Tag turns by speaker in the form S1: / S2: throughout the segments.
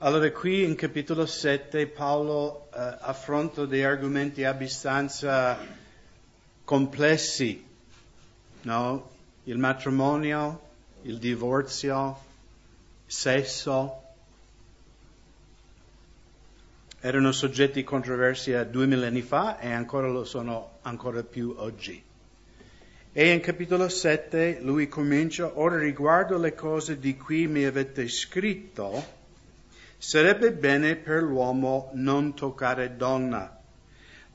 S1: Allora qui in capitolo 7 Paolo eh, affronta dei argomenti abbastanza complessi, no? il matrimonio, il divorzio, sesso. Erano soggetti controversi due millenni fa e ancora lo sono ancora più oggi. E in capitolo 7 lui comincia, ora riguardo le cose di cui mi avete scritto, Sarebbe bene per l'uomo non toccare donna,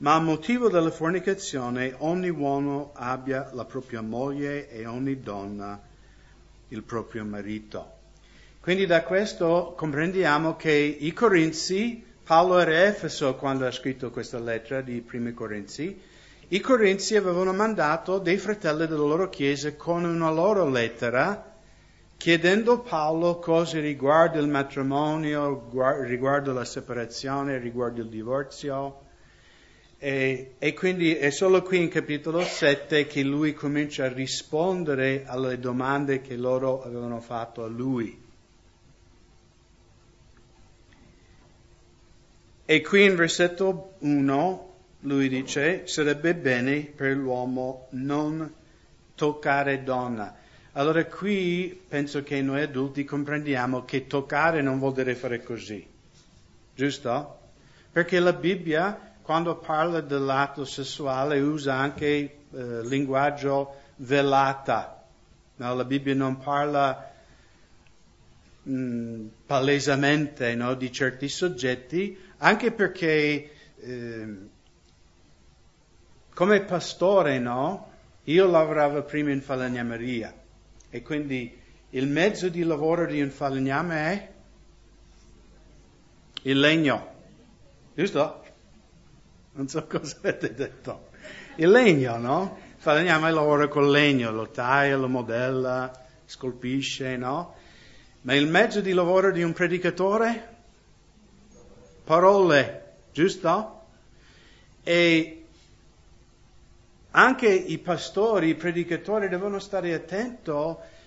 S1: ma a motivo della fornicazione ogni uomo abbia la propria moglie e ogni donna il proprio marito. Quindi da questo comprendiamo che i Corinzi, Paolo era Efeso quando ha scritto questa lettera di Primi Corinzi, i Corinzi avevano mandato dei fratelli della loro chiesa con una loro lettera chiedendo a Paolo cose riguardo il matrimonio, riguardo la separazione, riguardo il divorzio. E, e, quindi è solo qui in capitolo 7 che lui comincia a rispondere alle domande che loro avevano fatto a lui. E qui in versetto 1 lui dice sarebbe bene per l'uomo non toccare donna. Allora qui penso che noi adulti comprendiamo che toccare non vuol dire fare così, giusto? Perché la Bibbia, quando parla dell'atto sessuale, usa anche eh, linguaggio velata. No, la Bibbia non parla mh, mm, palesamente no, di certi soggetti, anche perché eh, come pastore, no, io lavoravo prima in falegnameria e quindi il mezzo di lavoro di un falegname è il legno. Giusto? Non so cosa avete detto. Il legno, no? Il falegname lavora col legno, lo taglia, lo modella, scolpisce, no? Ma il mezzo di lavoro di un predicatore? Parole, giusto? E anche i pastori, i predicatori devono stare attenti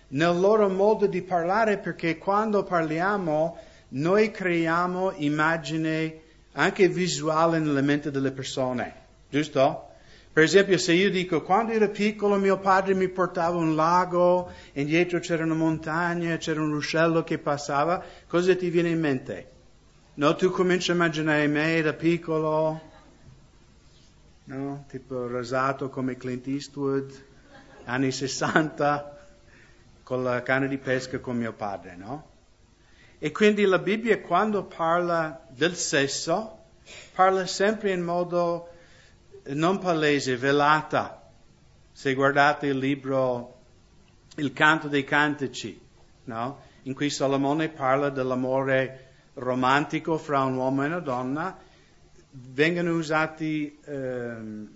S1: nel loro modo di parlare perché quando parliamo noi creiamo immagini anche visuali nella mente delle persone, giusto? Per esempio, se io dico, quando ero piccolo mio padre mi portava un lago, e dietro c'era una montagna, c'era un ruscello che passava, cosa ti viene in mente? No, tu cominci a immaginare me da piccolo, no? tipo rasato come Clint Eastwood, anni 60, con la canna di pesca con mio padre, no? E quindi la Bibbia quando parla del sesso, parla sempre in modo non palese, velata. Se guardate il libro Il canto dei cantici, no? In cui Salomone parla dell'amore romantico fra un uomo e una donna, vengono usati ehm,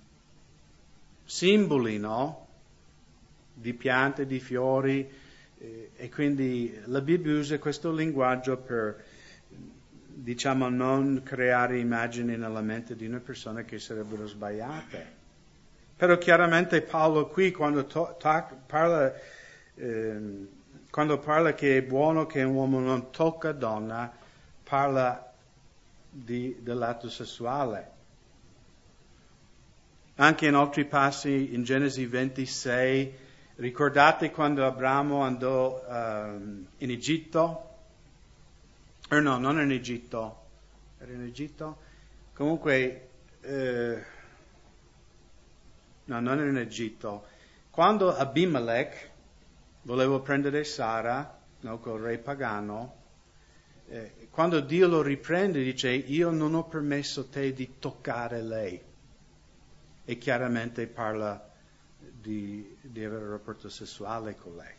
S1: simboli, no? Di piante, di fiori, eh, e quindi la Bibbia usa questo linguaggio per, diciamo, non creare immagini nella mente di una persona che sarebbero sbagliate. Però chiaramente Paolo qui, quando to- to- parla, ehm, quando parla che è buono che un uomo non tocca donna, parla di, dell'atto sessuale. Anche in altri passi, in Genesi 26, ricordate quando Abramo andò um, in Egitto? Eh, no, non in Egitto, era in Egitto? Comunque, eh, no, non era in Egitto. Quando Abimelech voleva prendere Sara, no, col re pagano, eh, quando Dio lo riprende dice io non ho permesso te di toccare lei e chiaramente parla di, di avere un rapporto sessuale con lei.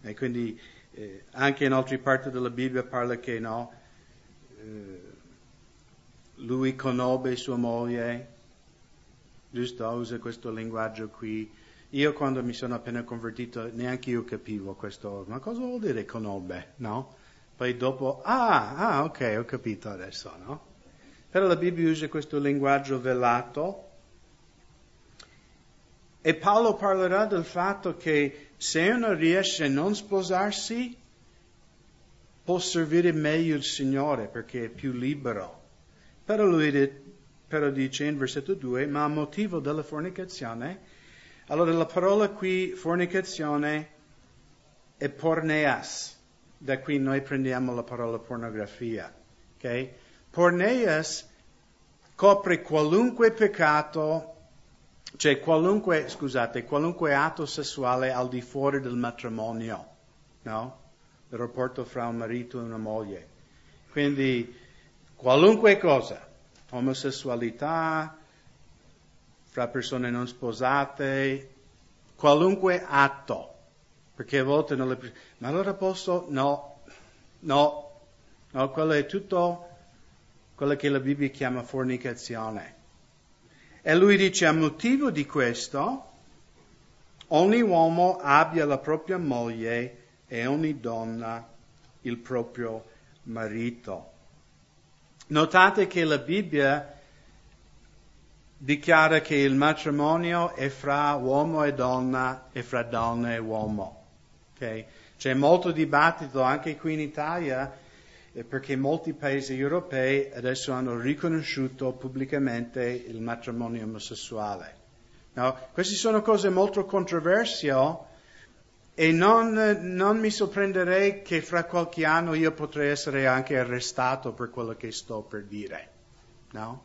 S1: E quindi eh, anche in altre parti della Bibbia parla che no, eh, lui conobbe sua moglie, giusto? Usa questo linguaggio qui. Io quando mi sono appena convertito neanche io capivo questo, ma cosa vuol dire conobbe, no? Poi dopo, ah, ah, ok, ho capito adesso, no? Però la Bibbia usa questo linguaggio velato e Paolo parlerà del fatto che se uno riesce a non sposarsi, può servire meglio il Signore perché è più libero. Però lui però dice in versetto 2, ma a motivo della fornicazione, allora la parola qui fornicazione è porneas, da qui noi prendiamo la parola pornografia. Okay? Porneas copre qualunque peccato, cioè qualunque, scusate, qualunque atto sessuale al di fuori del matrimonio, no? Il rapporto fra un marito e una moglie. Quindi qualunque cosa, omosessualità, fra persone non sposate, qualunque atto, perché a volte non le... Ma allora posso? No, no, no, quello è tutto quello che la Bibbia chiama fornicazione. E lui dice a motivo di questo, ogni uomo abbia la propria moglie e ogni donna il proprio marito. Notate che la Bibbia dichiara che il matrimonio è fra uomo e donna e fra donna e uomo. Okay? C'è molto dibattito anche qui in Italia perché molti paesi europei adesso hanno riconosciuto pubblicamente il matrimonio omosessuale. No? Queste sono cose molto controverse e non, non, mi sorprenderei che fra qualche anno io potrei essere anche arrestato per quello che sto per dire. No?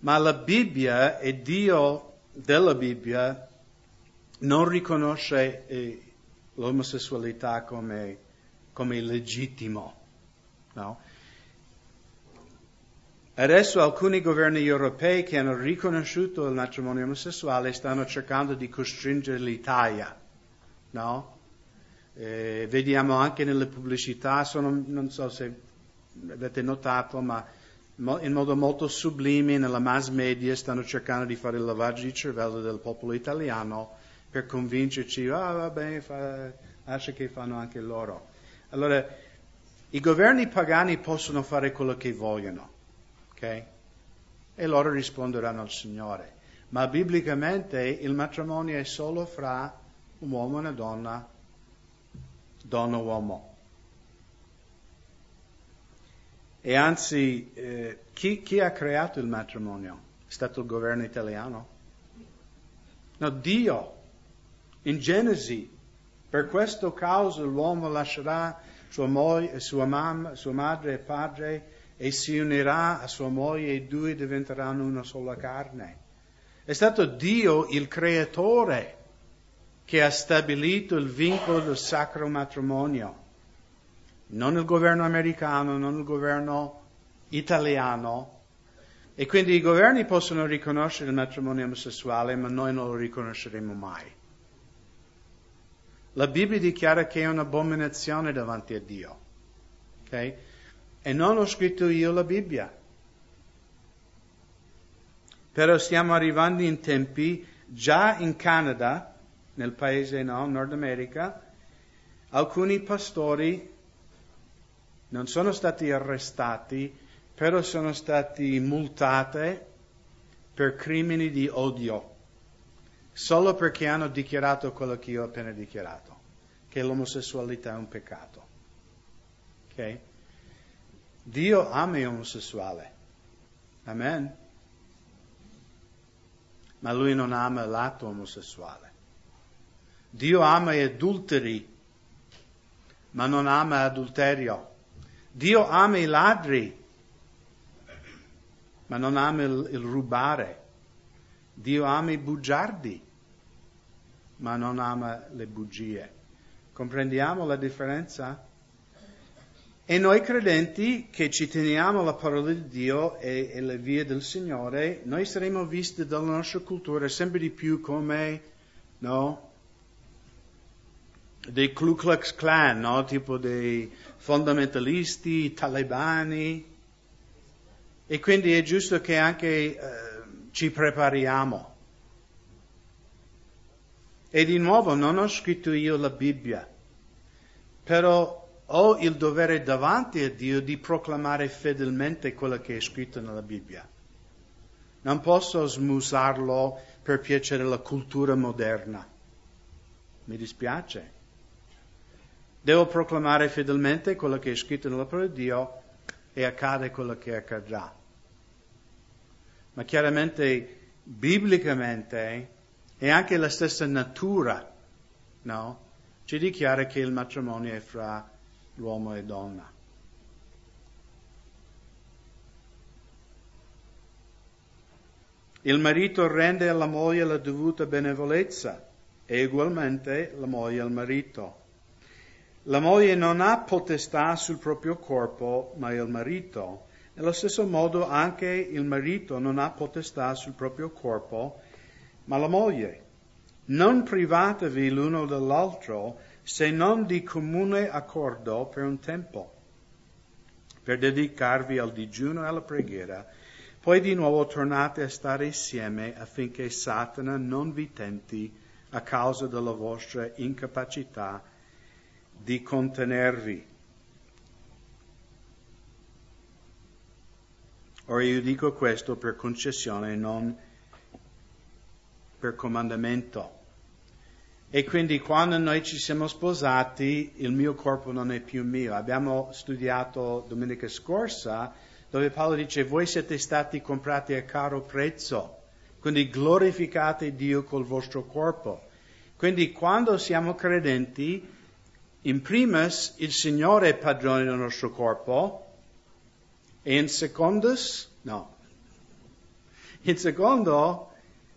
S1: Ma la Bibbia e Dio della Bibbia non riconosce eh, l'omosessualità come come legittimo. No? Adesso alcuni governi europei che hanno riconosciuto il matrimonio omosessuale stanno cercando di costringere l'Italia. No? Eh, vediamo anche nelle pubblicità, sono, non so se avete notato, ma in modo molto sublime nella mass media stanno cercando di fare il lavaggio di cervello del popolo italiano per convincerci, ah va bene, fa, lascia che fanno anche loro. Allora, i governi pagani possono fare quello che vogliono, ok? E loro risponderanno al Signore. Ma biblicamente il matrimonio è solo fra un uomo e una donna, donna e uomo. E anzi, eh, chi, chi ha creato il matrimonio? È stato il governo italiano? No, Dio. In Genesi per questo causa l'uomo lascerà sua, moglie, sua, mamma, sua madre e padre e si unirà a sua moglie e i due diventeranno una sola carne. È stato Dio il creatore che ha stabilito il vincolo del sacro matrimonio. Non il governo americano, non il governo italiano. E quindi i governi possono riconoscere il matrimonio omosessuale, ma noi non lo riconosceremo mai. La Bibbia dichiara che è un'abominazione davanti a Dio. Okay? E non ho scritto io la Bibbia. Però stiamo arrivando in tempi, già in Canada, nel paese no, Nord America, alcuni pastori non sono stati arrestati, però sono stati multati per crimini di odio solo perché hanno dichiarato quello che io ho appena dichiarato, che l'omosessualità è un peccato. Ok? Dio ama gli omosessuali. Amen. Ma lui non ama l'atto omosessuale. Dio ama gli adulteri, ma non ama l'adulterio. Dio ama i ladri, ma non ama il, il rubare. Dio ama i bugiardi, ma non ama le bugie. Comprendiamo la differenza? E noi credenti che ci teniamo la parola di Dio e, e le vie del Signore, noi saremo visti dalla nostra cultura sempre di più come, no? Dei Ku Klux Klan, no? Tipo dei fondamentalisti, talebani. E quindi è giusto che anche... Eh, ci prepariamo. E di nuovo non ho scritto io la Bibbia, però ho il dovere davanti a Dio di proclamare fedelmente quello che è scritto nella Bibbia. Non posso smusarlo per piacere alla cultura moderna. Mi dispiace. Devo proclamare fedelmente quello che è scritto nella parola di Dio e accade quello che accadrà. Ma chiaramente, biblicamente, è anche la stessa natura, no? Ci dichiara che il matrimonio è fra l'uomo e donna. Il marito rende alla moglie la dovuta benevolenza e ugualmente la moglie al marito. La moglie non ha potestà sul proprio corpo, ma il marito. Nello stesso modo anche il marito non ha potestà sul proprio corpo, ma la moglie. Non privatevi l'uno dell'altro, se non di comune accordo per un tempo, per dedicarvi al digiuno e alla preghiera poi di nuovo tornate a stare insieme affinché Satana non vi tenti a causa della vostra incapacità di contenervi. Ora io dico questo per concessione, non per comandamento. E quindi quando noi ci siamo sposati, il mio corpo non è più mio. Abbiamo studiato domenica scorsa dove Paolo dice voi siete stati comprati a caro prezzo, quindi glorificate Dio col vostro corpo. Quindi quando siamo credenti, in primis il Signore è padrone del nostro corpo e in secondus, no, in secondo,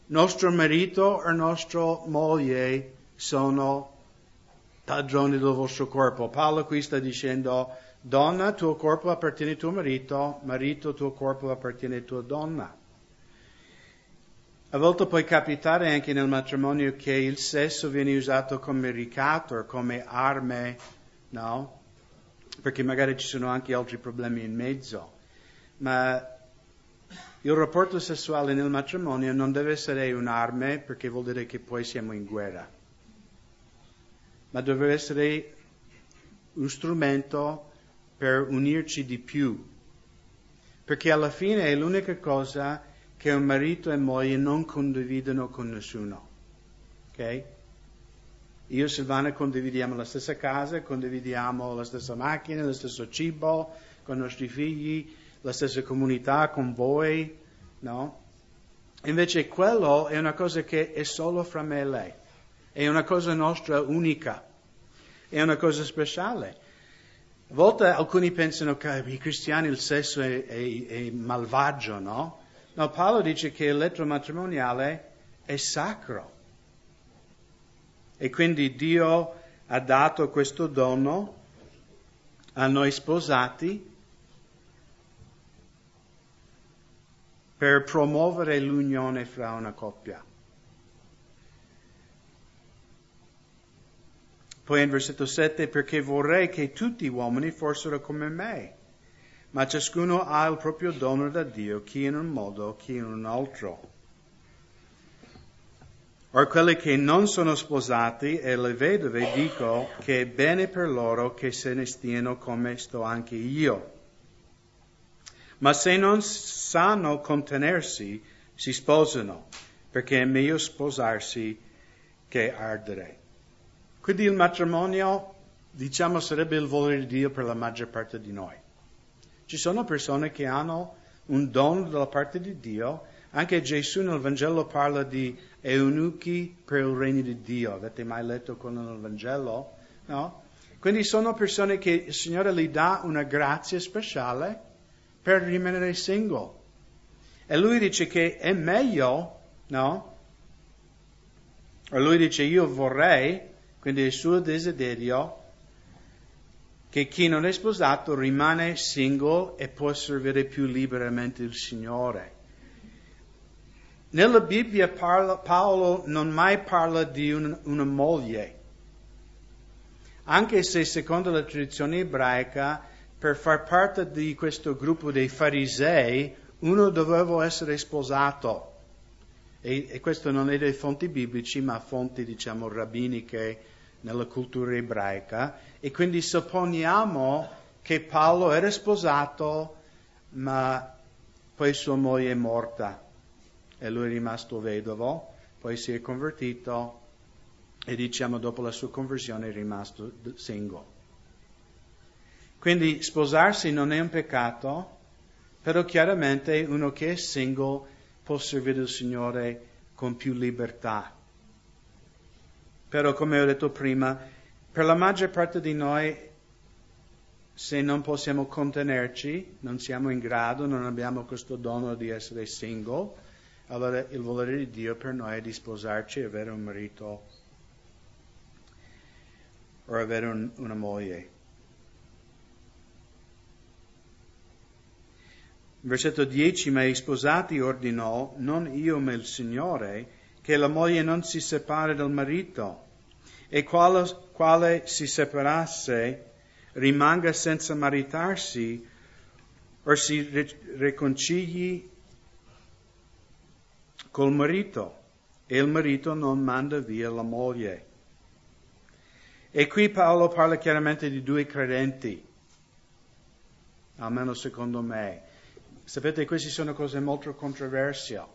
S1: nostro marito o nostra moglie sono padroni del vostro corpo. Paolo qui sta dicendo Donna, tuo corpo appartiene al tuo marito, marito, tuo corpo appartiene alla tua donna. A volte può capitare anche nel matrimonio che il sesso viene usato come ricatto, come arme, no? Perché magari ci sono anche altri problemi in mezzo. Ma il rapporto sessuale nel matrimonio non deve essere un'arma perché vuol dire che poi siamo in guerra, ma deve essere un strumento per unirci di più, perché alla fine è l'unica cosa che un marito e moglie non condividono con nessuno. Ok? Io e Silvana condividiamo la stessa casa, condividiamo la stessa macchina, lo stesso cibo con i nostri figli, la stessa comunità con voi, no? Invece quello è una cosa che è solo fra me e lei, è una cosa nostra unica, è una cosa speciale. A volte alcuni pensano che i cristiani il sesso è, è, è malvagio, no? No, Paolo dice che il letto matrimoniale è sacro. E quindi Dio ha dato questo dono a noi sposati per promuovere l'unione fra una coppia. Poi in versetto 7, perché vorrei che tutti gli uomini fossero come me, ma ciascuno ha il proprio dono da Dio, chi in un modo, chi in un altro. Or quelli che non sono sposati e le vedove dico che è bene per loro che se ne stiano come sto anche io. Ma se non sanno contenersi, si sposano, perché è meglio sposarsi che ardere. Quindi il matrimonio, diciamo, sarebbe il volere di Dio per la maggior parte di noi. Ci sono persone che hanno un dono dalla parte di Dio, anche Gesù nel Vangelo parla di eunuchi per il regno di Dio. Avete mai letto quello nel Vangelo? No? Quindi sono persone che il Signore gli dà una grazia speciale per rimanere single. E lui dice che è meglio, no? E lui dice io vorrei quindi il suo desiderio che chi non è sposato rimane single e può servire più liberamente il Signore. Nella Bibbia parla, Paolo non mai parla di un, una moglie, anche se secondo la tradizione ebraica, per far parte di questo gruppo dei farisei, uno doveva essere sposato. E, e questo non è dai fonti biblici, ma fonti, diciamo, rabbiniche nella cultura ebraica e quindi supponiamo che Paolo era sposato ma poi sua moglie è morta e lui è rimasto vedovo, poi si è convertito e diciamo dopo la sua conversione è rimasto single. Quindi sposarsi non è un peccato, però chiaramente uno che è single può servire il Signore con più libertà. Però come ho detto prima, per la maggior parte di noi, se non possiamo contenerci, non siamo in grado, non abbiamo questo dono di essere single, allora il volere di Dio per noi è di sposarci e avere un marito o avere un, una moglie. Versetto 10, ma i sposati ordinò, non io ma il Signore, che la moglie non si separi dal marito, e quale, quale si separasse rimanga senza maritarsi o si riconcili col marito, e il marito non manda via la moglie. E qui Paolo parla chiaramente di due credenti, almeno secondo me. Sapete, queste sono cose molto controversiali.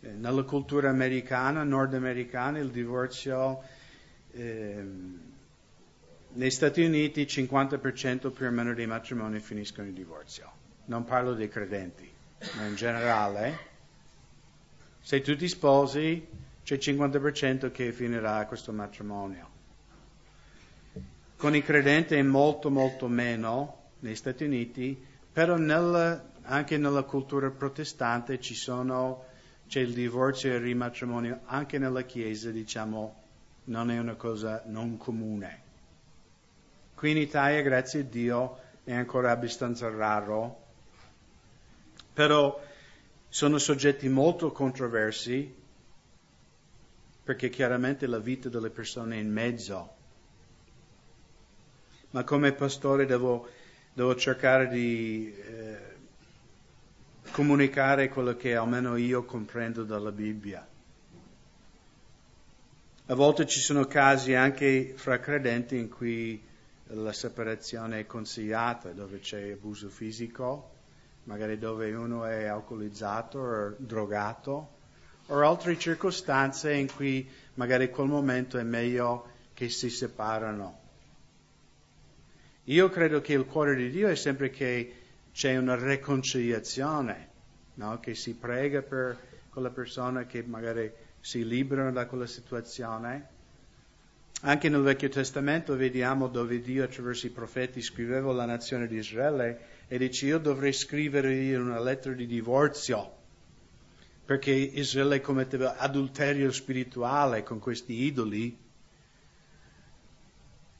S1: Eh, nella cultura americana, nordamericana, il divorzio, eh, negli Stati Uniti il 50% più o meno dei matrimoni finiscono in divorzio. Non parlo dei credenti, ma in generale. Se tu ti sposi, c'è il 50% che finirà questo matrimonio. Con i credenti è molto, molto meno negli Stati Uniti, però nel anche nella cultura protestante sono, c'è il divorzio e il rimatrimonio, anche nella Chiesa, diciamo, non è una cosa non comune. Qui in Italia, grazie a Dio, è ancora abbastanza raro, però sono soggetti molto controversi, perché chiaramente la vita delle persone è in mezzo. Ma come pastore devo, devo cercare di eh, comunicare quello che almeno io comprendo dalla Bibbia. A volte ci sono casi anche fra credenti in cui la separazione è consigliata, dove c'è abuso fisico, magari dove uno è alcolizzato o drogato, o altre circostanze in cui magari quel momento è meglio che si separano. Io credo che il cuore di Dio è sempre che c'è una riconciliazione, no? che si prega per quella persona che magari si liberano da quella situazione. Anche nel Vecchio Testamento vediamo dove Dio attraverso i profeti scriveva alla nazione di Israele e dice io dovrei scrivere una lettera di divorzio perché Israele commetteva adulterio spirituale con questi idoli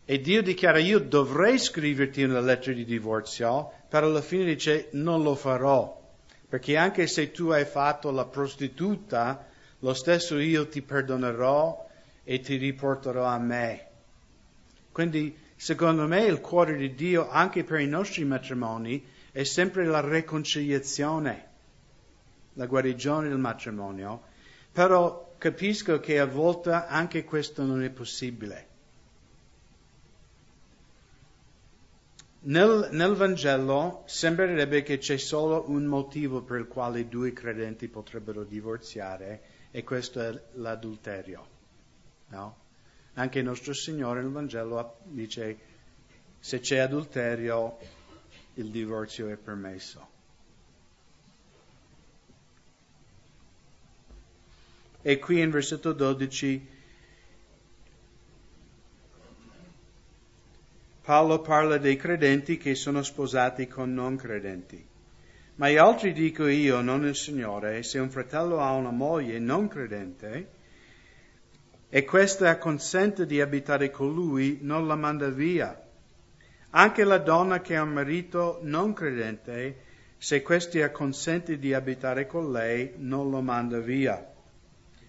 S1: e Dio dichiara, io dovrei scriverti una lettera di divorzio, però alla fine dice, non lo farò. Perché anche se tu hai fatto la prostituta, lo stesso io ti perdonerò e ti riporterò a me. Quindi, secondo me, il cuore di Dio, anche per i nostri matrimoni, è sempre la riconciliazione, la guarigione del matrimonio. Però capisco che a volte anche questo non è possibile. Nel, nel, Vangelo sembrerebbe che c'è solo un motivo per il quale due credenti potrebbero divorziare e questo è l'adulterio. No? Anche il nostro Signore nel Vangelo dice se c'è adulterio il divorzio è permesso. E qui in versetto 12 Paolo parla dei credenti che sono sposati con non credenti. Ma gli altri dico io, non il Signore, se un fratello ha una moglie non credente e questa consente di abitare con lui, non la manda via. Anche la donna che ha un marito non credente, se questi acconsente di abitare con lei, non lo manda via.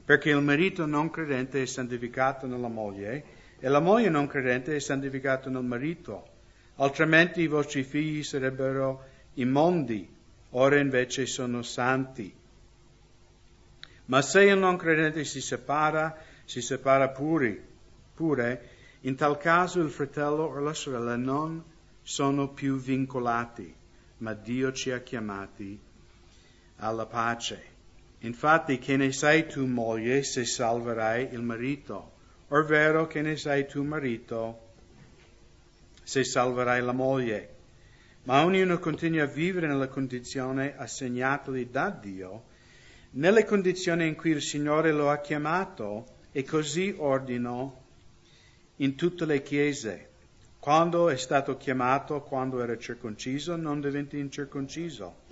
S1: Perché il marito non credente è santificato nella moglie e la moglie non credente è santificata nel marito, altrimenti i vostri figli sarebbero immondi, ora invece sono santi. Ma se il non credente si separa, si separa pure, pure, in tal caso il fratello o la sorella non sono più vincolati, ma Dio ci ha chiamati alla pace. Infatti, che ne sai tu, moglie, se salverai il marito? Or vero che ne sei tu marito se salverai la moglie. Ma ognuno continua a vivere nella condizione assegnatagli da Dio, nelle condizioni in cui il Signore lo ha chiamato, e così ordinò in tutte le chiese. Quando è stato chiamato, quando era circonciso, non diventi incirconciso.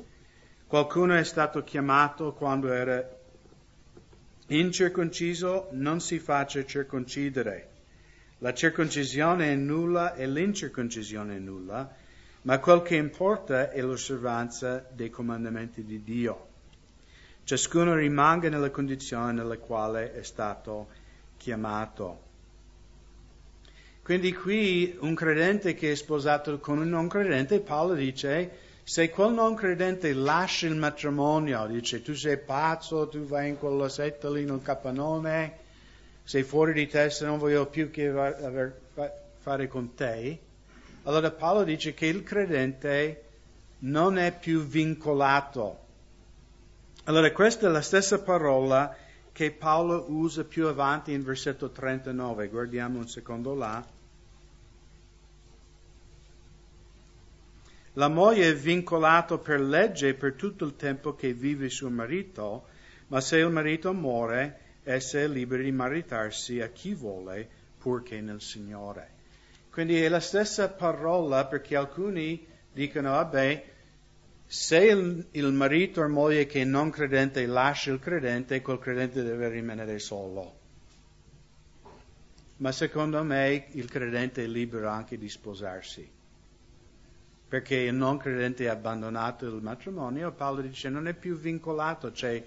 S1: Qualcuno è stato chiamato quando era incirconciso, non si faccia circoncidere. La circoncisione è nulla e l'incirconcisione è nulla, ma quel che importa è l'osservanza dei comandamenti di Dio. Ciascuno rimanga nella condizione nella quale è stato chiamato. Quindi qui un credente che è sposato con un non credente, Paolo dice, se quel non credente lascia il matrimonio, dice tu sei pazzo, tu vai in quella setta lì nel capannone, sei fuori di testa, non voglio più che aver, fare con te, allora Paolo dice che il credente non è più vincolato. Allora questa è la stessa parola che Paolo usa più avanti in versetto 39. Guardiamo un secondo là. La moglie è vincolata per legge per tutto il tempo che vive suo marito, ma se il marito muore, essa è libera di maritarsi a chi vuole, purché nel Signore. Quindi è la stessa parola perché alcuni dicono, vabbè, se il, il marito o moglie che è non credente lascia il credente, quel credente deve rimanere solo. Ma secondo me il credente è libero anche di sposarsi. Perché il non credente ha abbandonato il matrimonio, Paolo dice non è più vincolato, cioè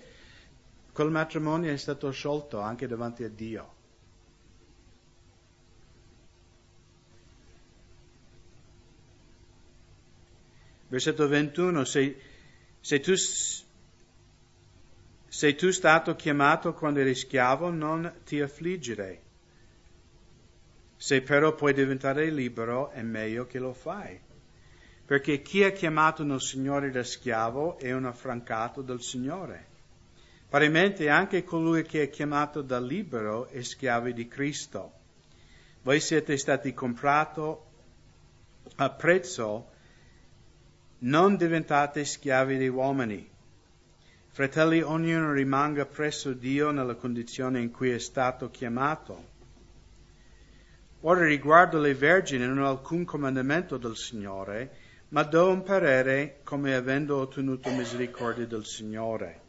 S1: quel matrimonio è stato sciolto anche davanti a Dio. Versetto 21, sei, sei, tu, sei tu stato chiamato quando eri schiavo, non ti affliggere. Se però puoi diventare libero, è meglio che lo fai. Perché chi è chiamato nel Signore da schiavo è un affrancato del Signore. Parimenti anche colui che è chiamato da libero è schiavo di Cristo. Voi siete stati comprato a prezzo non diventate schiavi dei uomini. Fratelli, ognuno rimanga presso Dio nella condizione in cui è stato chiamato. Ora riguardo le vergini non ho alcun comandamento del Signore, ma do un parere come avendo ottenuto misericordia del Signore.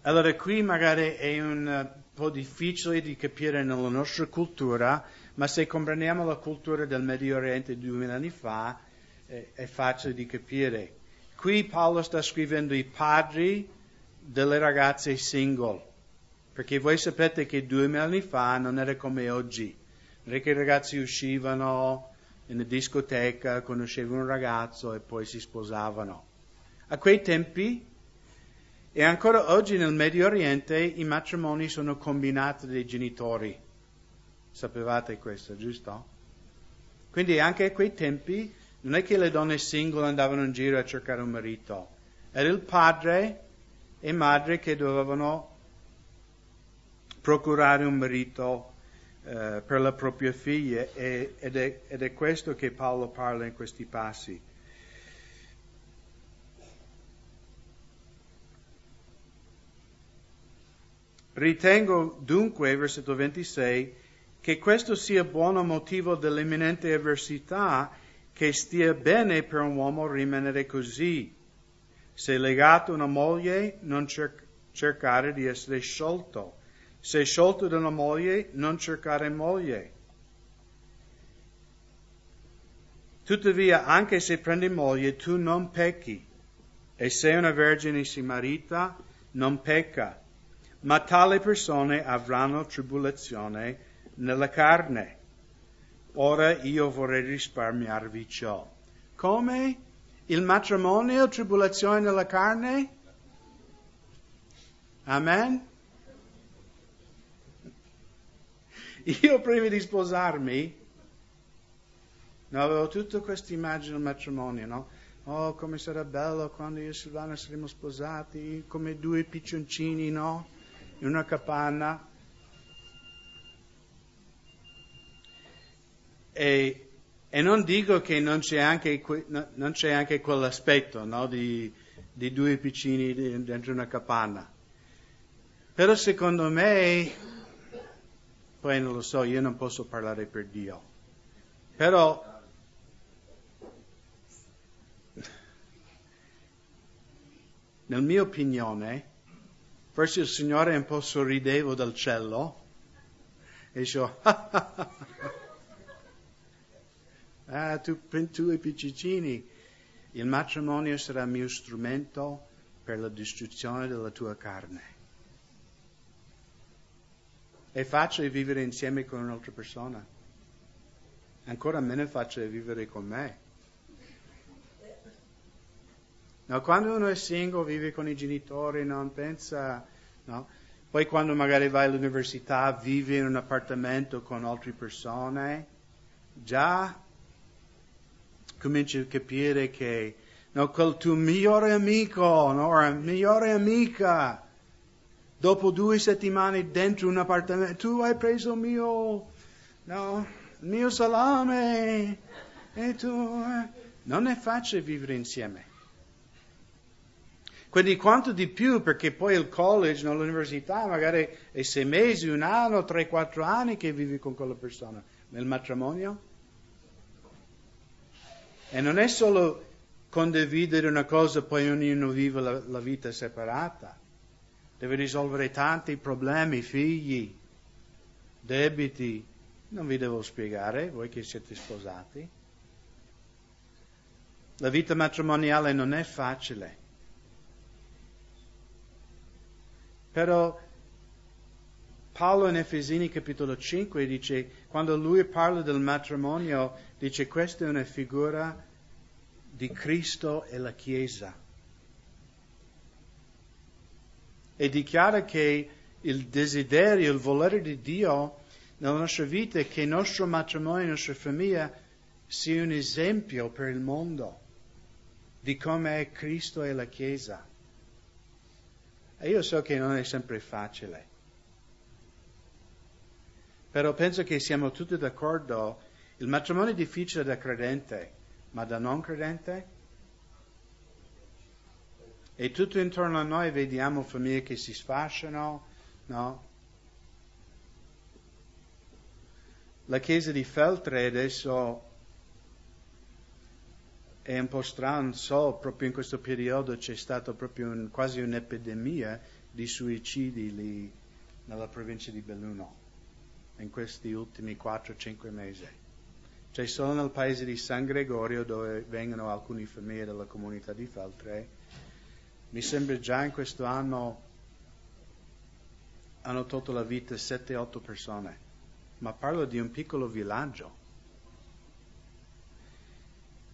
S1: Allora qui magari è un po' difficile di capire nella nostra cultura, ma se comprendiamo la cultura del Medio Oriente duemila anni fa, eh, è facile di capire. Qui Paolo sta scrivendo i padri delle ragazze single, perché voi sapete che duemila anni fa non era come oggi. Non è che i ragazzi uscivano in discoteca, conoscevano un ragazzo e poi si sposavano. A quei tempi, e ancora oggi nel Medio Oriente, i matrimoni sono combinati dai genitori Sapevate questo, giusto? Quindi anche a quei tempi non è che le donne single andavano in giro a cercare un marito, era il padre e madre che dovevano procurare un marito eh, per la propria figlia e, ed, è, ed è questo che Paolo parla in questi passi. Ritengo dunque, versetto 26, che questo sia buono motivo dell'imminente avversità, che stia bene per un uomo rimanere così. Se legato a una moglie, non cer- cercare di essere sciolto. Se sciolto da una moglie, non cercare moglie. Tuttavia, anche se prendi moglie, tu non pecchi. E se una vergine si marita, non pecca. Ma tale persone avranno tribolazione nella carne. Ora io vorrei risparmiarvi ciò. Come? Il matrimonio, tribolazione nella carne? Amen? Io prima di sposarmi, no, avevo tutta questa immagine del matrimonio, no? Oh, come sarà bello quando io e Silvana saremo sposati, come due piccioncini, no? In una capanna. E, e non dico che non c'è anche, non c'è anche quell'aspetto no, di, di due piccini dentro una capanna. Però secondo me, poi non lo so, io non posso parlare per Dio, però nel mio opinione, forse il Signore un po' sorrideva dal cielo e diceva, ah, tu, tu e piccicini, il matrimonio sarà il mio strumento per la distruzione della tua carne. È facile vivere insieme con un'altra persona. Ancora meno facile vivere con me. No, quando uno è single, vive con i genitori, non pensa, no? Poi quando magari vai all'università, vivi in un appartamento con altre persone, già cominci a capire che no, quel tuo migliore amico, no, migliore amica, dopo due settimane dentro un appartamento, tu hai preso il mio, no, mio salame, e tu, eh. non è facile vivere insieme. Quindi quanto di più, perché poi il college, no, l'università, magari è sei mesi, un anno, tre, quattro anni che vivi con quella persona. Nel matrimonio? E non è solo condividere una cosa, poi ognuno vive la, la vita separata. Deve risolvere tanti problemi, figli, debiti. Non vi devo spiegare, voi che siete sposati. La vita matrimoniale non è facile. Però Paolo in Efesini capitolo 5 dice, quando lui parla del matrimonio, dice questa è una figura di Cristo e la Chiesa. E dichiara che il desiderio, il volere di Dio nella nostra vita è che il nostro matrimonio, la nostra famiglia sia un esempio per il mondo di come è Cristo e la Chiesa. E io so che non è sempre facile. Però penso che siamo tutti d'accordo, il matrimonio è difficile da credente, ma da non credente? E tutto intorno a noi vediamo famiglie che si sfasciano, no? La chiesa di Feltre adesso è un po' strano, so, proprio in questo periodo c'è stata proprio un, quasi un'epidemia di suicidi lì nella provincia di Belluno in questi ultimi 4-5 mesi. C'è solo nel paese di San Gregorio dove vengono alcune famiglie della comunità di Feltre. Mi sembra già in questo anno hanno tolto la vita 7-8 persone, ma parlo di un piccolo villaggio.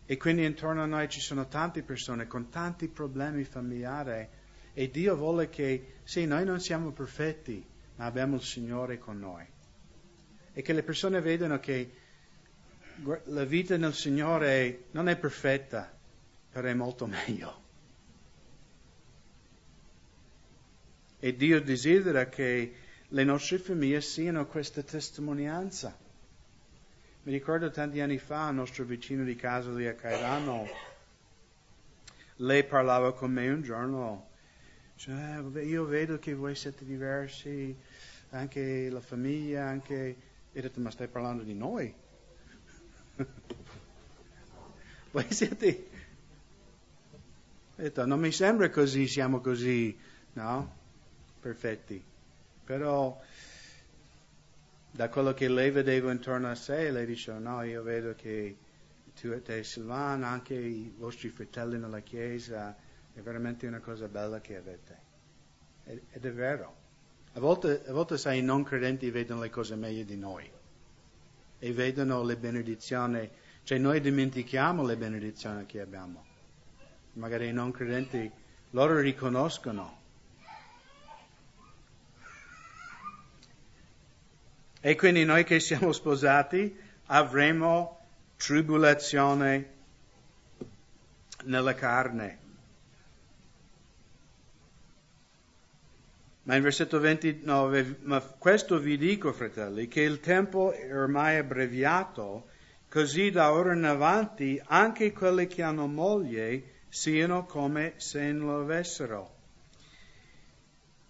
S1: E quindi intorno a noi ci sono tante persone con tanti problemi familiari e Dio vuole che, sì, noi non siamo perfetti, ma abbiamo il Signore con noi e che le persone vedano che la vita nel Signore non è perfetta, però è molto meglio. E Dio desidera che le nostre famiglie siano questa testimonianza. Mi ricordo tanti anni fa, il nostro vicino di casa lì a Cairano, lei parlava con me un giorno, cioè, io vedo che voi siete diversi, anche la famiglia, anche e ho detto, ma stai parlando di noi? Voi siete... Ho detto, non mi sembra così, siamo così, no? Perfetti. Però da quello che lei vedeva intorno a sé, lei diceva, no, io vedo che tu e te Silvana, anche i vostri fratelli nella Chiesa, è veramente una cosa bella che avete. Ed è vero. A volte, a volte, sai, i non credenti vedono le cose meglio di noi e vedono le benedizioni, cioè noi dimentichiamo le benedizioni che abbiamo. Magari i non credenti loro riconoscono. E quindi noi che siamo sposati avremo tribolazione nella carne. Ma in versetto 29, ma questo vi dico, fratelli, che il tempo è ormai abbreviato così da ora in avanti anche quelli che hanno moglie siano come se non lo avessero,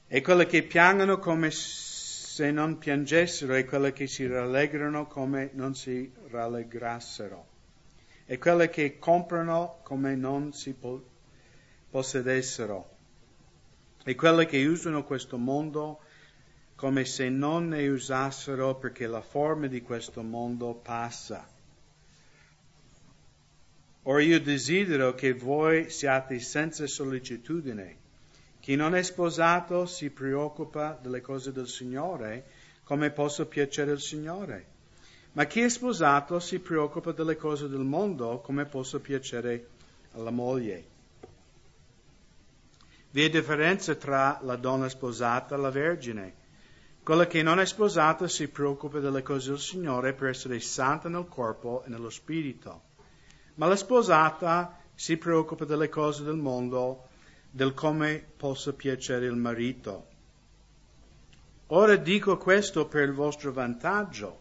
S1: e quelli che piangono come se non piangessero, e quelli che si rallegrano come non si rallegrassero, e quelli che comprano come non si po- possedessero, e quelli che usano questo mondo come se non ne usassero perché la forma di questo mondo passa. Ora io desidero che voi siate senza sollecitudine. Chi non è sposato si preoccupa delle cose del Signore, come posso piacere al Signore. Ma chi è sposato si preoccupa delle cose del mondo, come posso piacere alla moglie. Vi è differenza tra la donna sposata e la vergine. Quella che non è sposata si preoccupa delle cose del Signore per essere santa nel corpo e nello spirito. Ma la sposata si preoccupa delle cose del mondo, del come possa piacere il marito. Ora dico questo per il vostro vantaggio,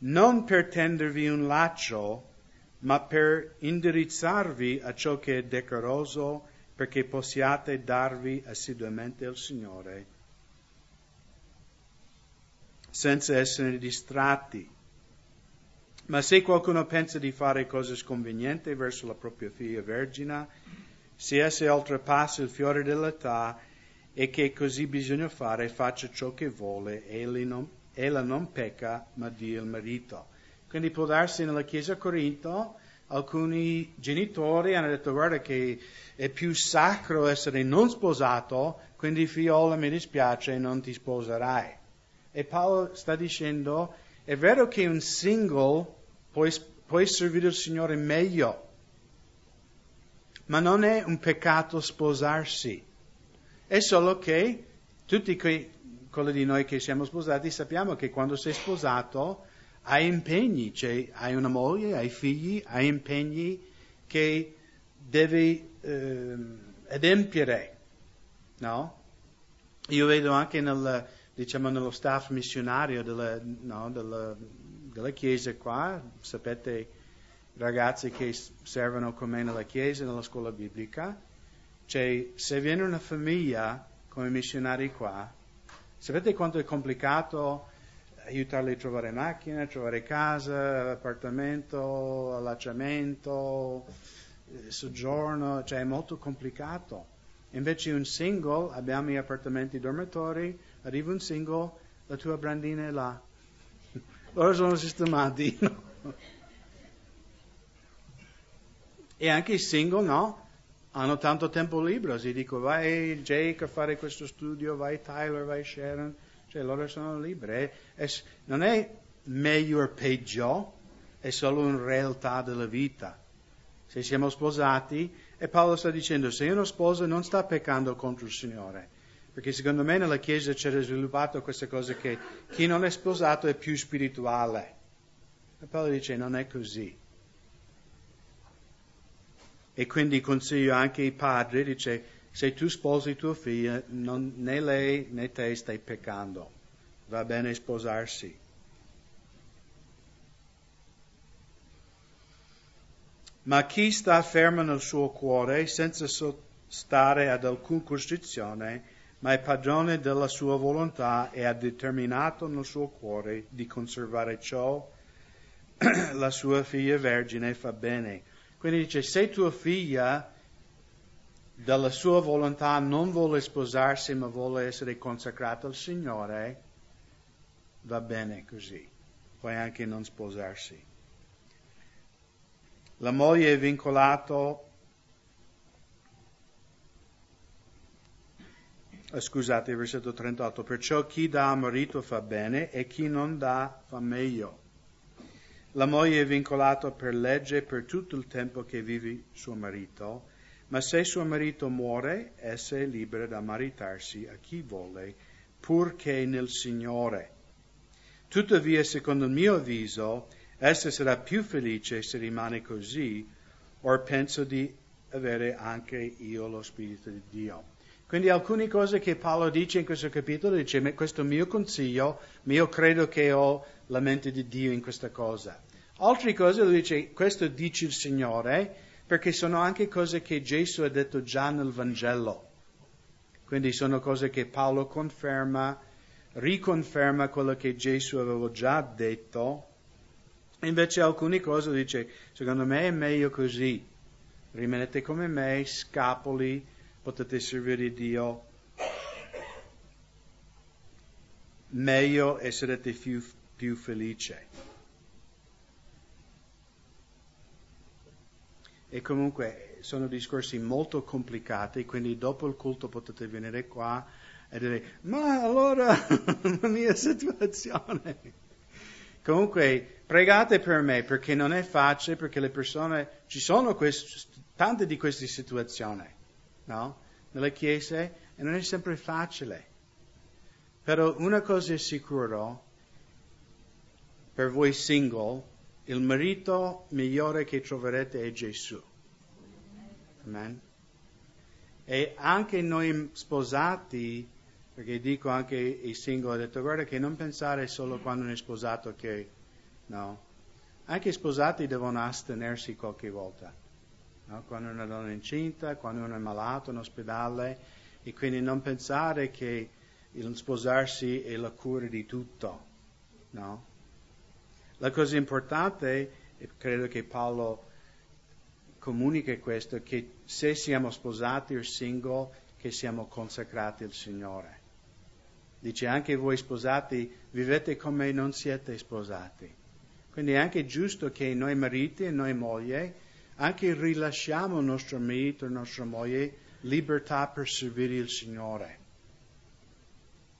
S1: non per tendervi un laccio, ma per indirizzarvi a ciò che è decoroso, perché possiate darvi assiduamente al Signore senza essere distratti. Ma se qualcuno pensa di fare cose sconvenienti verso la propria figlia vergine, se essa oltrepassa il fiore dell'età e che così bisogna fare, faccia ciò che vuole, ella non, ella non pecca, ma Dio il marito. Quindi può darsi nella chiesa a Corinto alcuni genitori hanno detto guarda che è più sacro essere non sposato, quindi figliola mi dispiace non ti sposerai. E Paolo sta dicendo, è vero che un single può, può servire il Signore meglio, ma non è un peccato sposarsi. È solo che tutti quei, quelli di noi che siamo sposati sappiamo che quando sei sposato hai impegni, cioè hai una moglie, hai figli, hai impegni che devi eh, adempiere, no? Io vedo anche nel, diciamo, nello staff missionario della, no, della, della Chiesa qua, sapete, ragazzi che servono con me nella Chiesa, nella scuola biblica, cioè se viene una famiglia come missionari qua, sapete quanto è complicato aiutarli a trovare macchina, trovare casa, appartamento, allacciamento, eh, soggiorno, cioè è molto complicato. Invece un single, abbiamo gli appartamenti dormitori, arriva un single, la tua brandina è là. Loro sono sistemati. No? E anche i single, no? Hanno tanto tempo libero, si dico vai Jake a fare questo studio, vai Tyler, vai Sharon, cioè loro sono liberi. È, non è meglio o peggio, è solo una realtà della vita. Se siamo sposati, e Paolo sta dicendo, se uno sposo non sta peccando contro il Signore, perché secondo me nella Chiesa c'era sviluppato questa cosa che chi non è sposato è più spirituale. E Paolo dice non è così. E quindi consiglio anche ai padri, dice, se tu sposi tua figlia, non, né lei né te stai peccando. Va bene sposarsi. Ma chi sta fermo nel suo cuore, senza stare ad alcuna costrizione, ma è padrone della sua volontà e ha determinato nel suo cuore di conservare ciò, la sua figlia vergine fa bene. Quindi dice, se tua figlia dalla sua volontà non vuole sposarsi ma vuole essere consacrata al Signore, va bene così, puoi anche non sposarsi. La moglie è vincolata Eh, scusate, versetto 38, perciò chi dà a marito fa bene e chi non dà fa meglio. La moglie è vincolata per legge per tutto il tempo che vive suo marito, ma se suo marito muore, essa è libera da maritarsi a chi vuole, purché nel Signore. Tuttavia, secondo il mio avviso, essa sarà più felice se rimane così, or penso di avere anche io lo Spirito di Dio. Quindi alcune cose che Paolo dice in questo capitolo, dice questo è il mio consiglio, ma io credo che ho la mente di Dio in questa cosa. Altre cose lui dice, questo dice il Signore, perché sono anche cose che Gesù ha detto già nel Vangelo. Quindi sono cose che Paolo conferma, riconferma quello che Gesù aveva già detto. Invece alcune cose dice, secondo me è meglio così. Rimanete come me, scapoli, potete servire Dio. Meglio e sarete più, più felici. E comunque sono discorsi molto complicati, quindi dopo il culto potete venire qua e dire, ma allora la mia situazione. Comunque pregate per me perché non è facile, perché le persone, ci sono quest, tante di queste situazioni, no? Nelle chiese e non è sempre facile. Però una cosa è sicura, per voi single, il marito migliore che troverete è Gesù. Amen. E anche noi sposati, perché dico anche ai singoli, ho detto guarda che non pensare solo quando uno è sposato che no. Anche i sposati devono astenersi qualche volta. No? Quando una donna è incinta, quando uno è malato in ospedale, e quindi non pensare che il sposarsi è la cura di tutto. No? La cosa importante, e credo che Paolo comunica questo, che se siamo sposati o single, che siamo consacrati al Signore. Dice anche voi sposati, vivete come non siete sposati. Quindi è anche giusto che noi mariti e noi mogli anche rilasciamo il nostro marito e la nostra moglie libertà per servire il Signore.